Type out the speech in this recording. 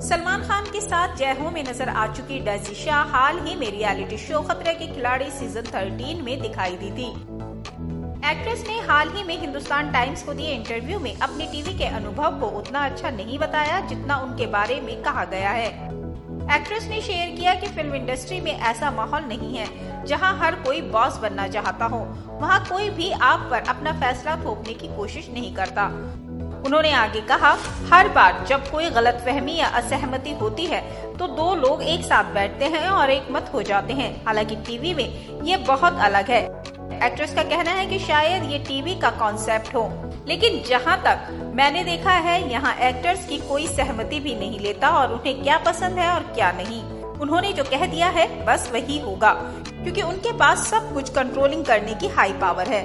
सलमान खान के साथ जय हो में नज़र आ चुकी डेजी शाह हाल ही में रियलिटी शो खतरे के खिलाड़ी सीज़न 13 में दिखाई दी थी। एक्ट्रेस ने हाल ही में हिंदुस्तान टाइम्स को दिए इंटरव्यू में अपने टीवी के अनुभव को उतना अच्छा नहीं बताया जितना उनके बारे में कहा गया है। एक्ट्रेस ने शेयर किया कि फ़िल्म इंडस्ट्री में ऐसा माहौल नहीं है, जहाँ हर कोई बॉस बनना चाहता हो। वहाँ कोई भी आप पर अपना फैसला थोपने की कोशिश नहीं करता। उन्होंने आगे कहा, हर बार जब कोई गलत फहमी या असहमति होती है तो दो लोग एक साथ बैठते हैं और एक मत हो जाते हैं। हालाँकि टीवी में ये बहुत अलग है। एक्ट्रेस का कहना है कि शायद ये टीवी का कॉन्सेप्ट हो। लेकिन जहाँ तक मैंने देखा है, यहाँ एक्टर्स की कोई सहमति भी नहीं लेता और उन्हें क्या पसंद है और क्या नहीं। उन्होंने जो कह दिया है, बस वही होगा, क्योंकि उनके पास सब कुछ कंट्रोलिंग करने की हाई पावर है।